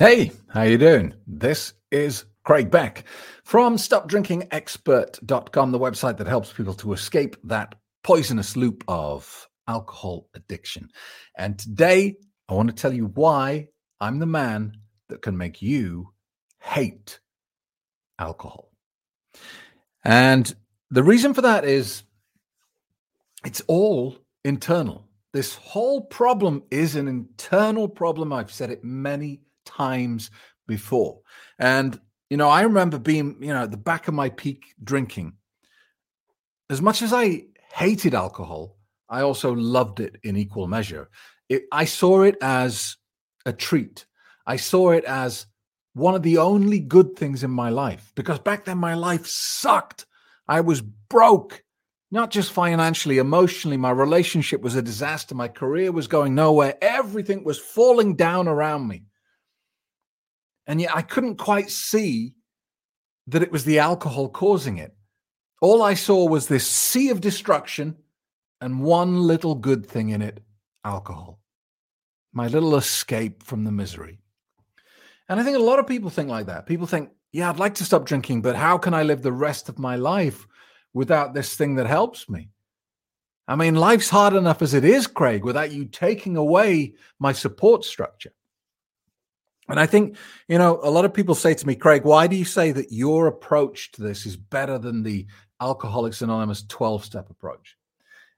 Hey, how you doing? This is Craig Beck from stopdrinkingexpert.com, the website that helps people to escape that poisonous loop of alcohol addiction. And today I want to tell you why I'm the man that can make you hate alcohol. And the reason for that is it's all internal. This whole problem is an internal problem. I've said it many times before. And, you know, I remember being, you know, at the back of my peak drinking. As much as I hated alcohol, I also loved it in equal measure. It, I saw it as a treat. I saw it as one of the only good things in my life because back then my life sucked. I was broke, not just financially, emotionally. My relationship was a disaster. My career was going nowhere. Everything was falling down around me. And yet I couldn't quite see that it was the alcohol causing it. All I saw was this sea of destruction and one little good thing in it alcohol. My little escape from the misery. And I think a lot of people think like that. People think, yeah, I'd like to stop drinking, but how can I live the rest of my life without this thing that helps me? I mean, life's hard enough as it is, Craig, without you taking away my support structure. And I think, you know, a lot of people say to me, Craig, why do you say that your approach to this is better than the Alcoholics Anonymous 12 step approach?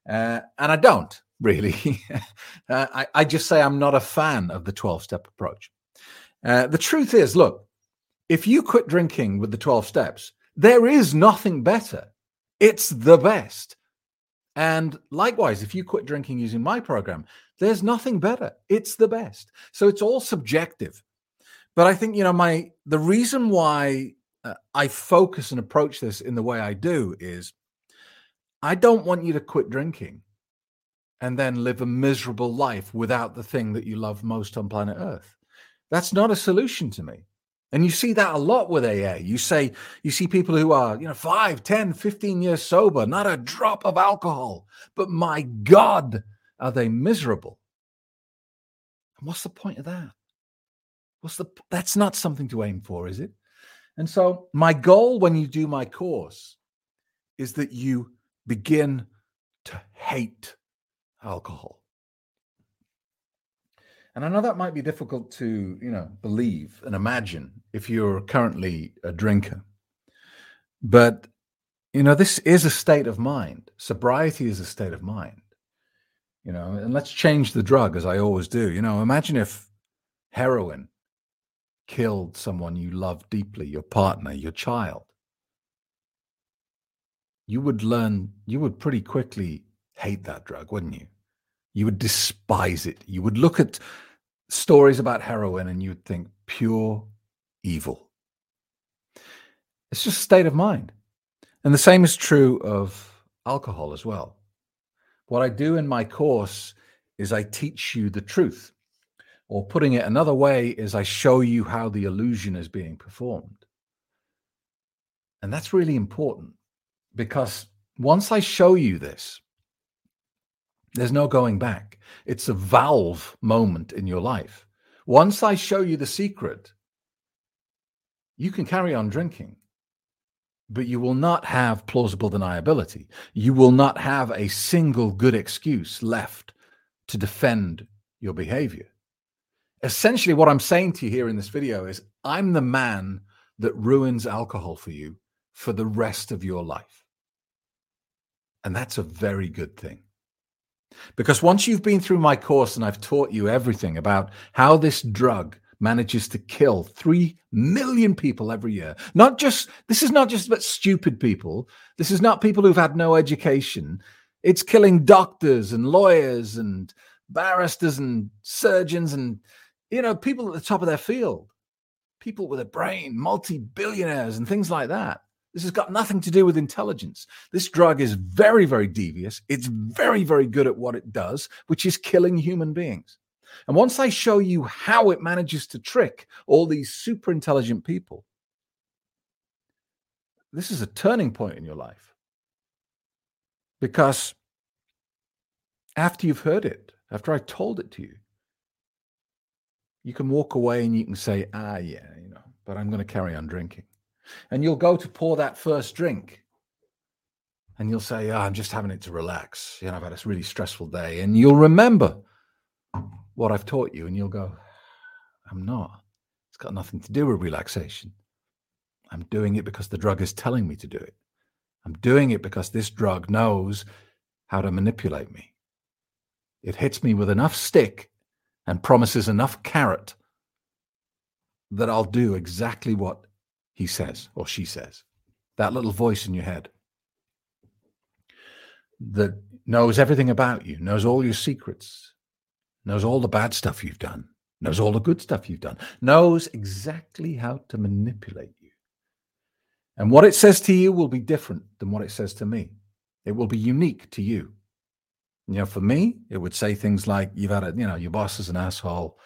Uh, and I don't really. uh, I, I, just say I'm not a fan of the 12 step approach. Uh, the truth is, look, if you quit drinking with the 12 steps, there is nothing better. It's the best. And likewise, if you quit drinking using my program, there's nothing better. It's the best. So it's all subjective. But I think you know my the reason why uh, I focus and approach this in the way I do is I don't want you to quit drinking and then live a miserable life without the thing that you love most on planet Earth. That's not a solution to me. And you see that a lot with AA. You say, you see people who are, you know, 5, 10, 15 years sober, not a drop of alcohol, but my God, are they miserable? And what's the point of that? What's the that's not something to aim for, is it? And so my goal when you do my course is that you begin to hate alcohol. And I know that might be difficult to, you know, believe and imagine if you're currently a drinker. But you know, this is a state of mind. Sobriety is a state of mind. You know, and let's change the drug as I always do. You know, imagine if heroin killed someone you love deeply, your partner, your child, you would learn, you would pretty quickly hate that drug, wouldn't you? You would despise it. You would look at stories about heroin and you'd think pure evil. It's just a state of mind. And the same is true of alcohol as well. What I do in my course is I teach you the truth. Or putting it another way is I show you how the illusion is being performed. And that's really important because once I show you this, there's no going back. It's a valve moment in your life. Once I show you the secret, you can carry on drinking, but you will not have plausible deniability. You will not have a single good excuse left to defend your behavior essentially what I'm saying to you here in this video is I'm the man that ruins alcohol for you for the rest of your life. And that's a very good thing. Because once you've been through my course and I've taught you everything about how this drug manages to kill 3 million people every year, not just, this is not just about stupid people. This is not people who've had no education. It's killing doctors and lawyers and barristers and surgeons and you know, people at the top of their field, people with a brain, multi billionaires, and things like that. This has got nothing to do with intelligence. This drug is very, very devious. It's very, very good at what it does, which is killing human beings. And once I show you how it manages to trick all these super intelligent people, this is a turning point in your life. Because after you've heard it, after I told it to you, You can walk away and you can say, ah, yeah, you know, but I'm going to carry on drinking. And you'll go to pour that first drink and you'll say, oh, I'm just having it to relax. You know, I've had a really stressful day. And you'll remember what I've taught you and you'll go, I'm not. It's got nothing to do with relaxation. I'm doing it because the drug is telling me to do it. I'm doing it because this drug knows how to manipulate me. It hits me with enough stick and promises enough carrot that I'll do exactly what he says or she says. That little voice in your head that knows everything about you, knows all your secrets, knows all the bad stuff you've done, knows all the good stuff you've done, knows exactly how to manipulate you. And what it says to you will be different than what it says to me. It will be unique to you. You know, for me, it would say things like, "You've had a, you know, your boss is an asshole.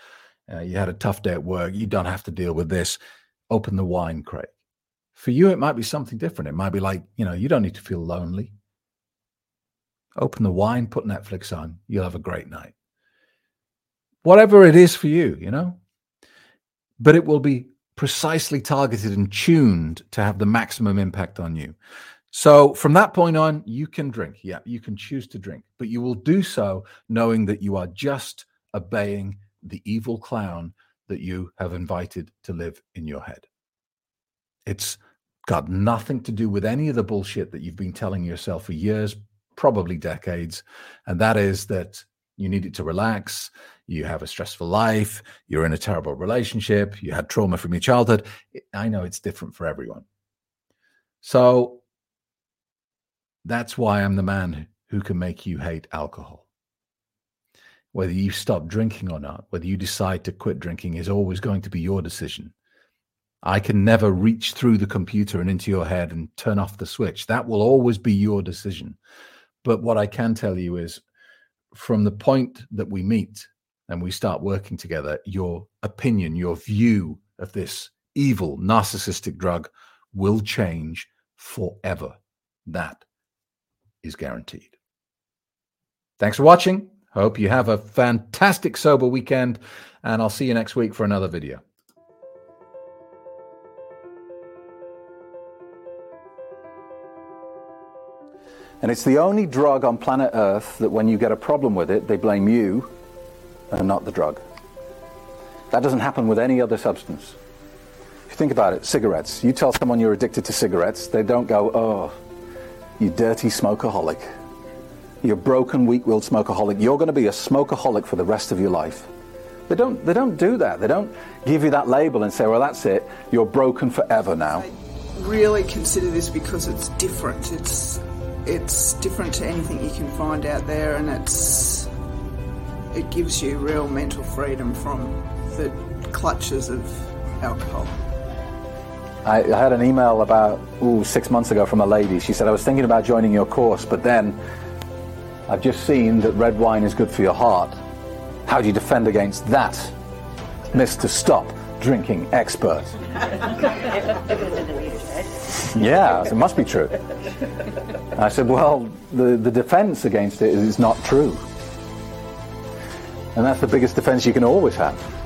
Uh, you had a tough day at work. You don't have to deal with this. Open the wine crate." For you, it might be something different. It might be like, you know, you don't need to feel lonely. Open the wine, put Netflix on. You'll have a great night. Whatever it is for you, you know. But it will be precisely targeted and tuned to have the maximum impact on you. So from that point on, you can drink. Yeah, you can choose to drink, but you will do so knowing that you are just obeying the evil clown that you have invited to live in your head. It's got nothing to do with any of the bullshit that you've been telling yourself for years, probably decades. And that is that you needed to relax, you have a stressful life, you're in a terrible relationship, you had trauma from your childhood. I know it's different for everyone. So that's why I'm the man who can make you hate alcohol. Whether you stop drinking or not, whether you decide to quit drinking is always going to be your decision. I can never reach through the computer and into your head and turn off the switch. That will always be your decision. But what I can tell you is from the point that we meet and we start working together, your opinion, your view of this evil narcissistic drug will change forever. That is guaranteed. Thanks for watching. Hope you have a fantastic sober weekend, and I'll see you next week for another video. And it's the only drug on planet Earth that when you get a problem with it, they blame you and not the drug. That doesn't happen with any other substance. If you think about it, cigarettes, you tell someone you're addicted to cigarettes, they don't go, oh, you dirty smokeaholic. You're broken, weak-willed smokeaholic. You're going to be a smokeaholic for the rest of your life. They don't, they don't do that. They don't give you that label and say, well, that's it. You're broken forever now. I really consider this because it's different. It's, it's different to anything you can find out there and it's, it gives you real mental freedom from the clutches of alcohol. I, I had an email about ooh, six months ago from a lady. She said, I was thinking about joining your course, but then I've just seen that red wine is good for your heart. How do you defend against that, Mr. Stop Drinking Expert? yeah, it must be true. I said, well, the, the defense against it is not true. And that's the biggest defense you can always have.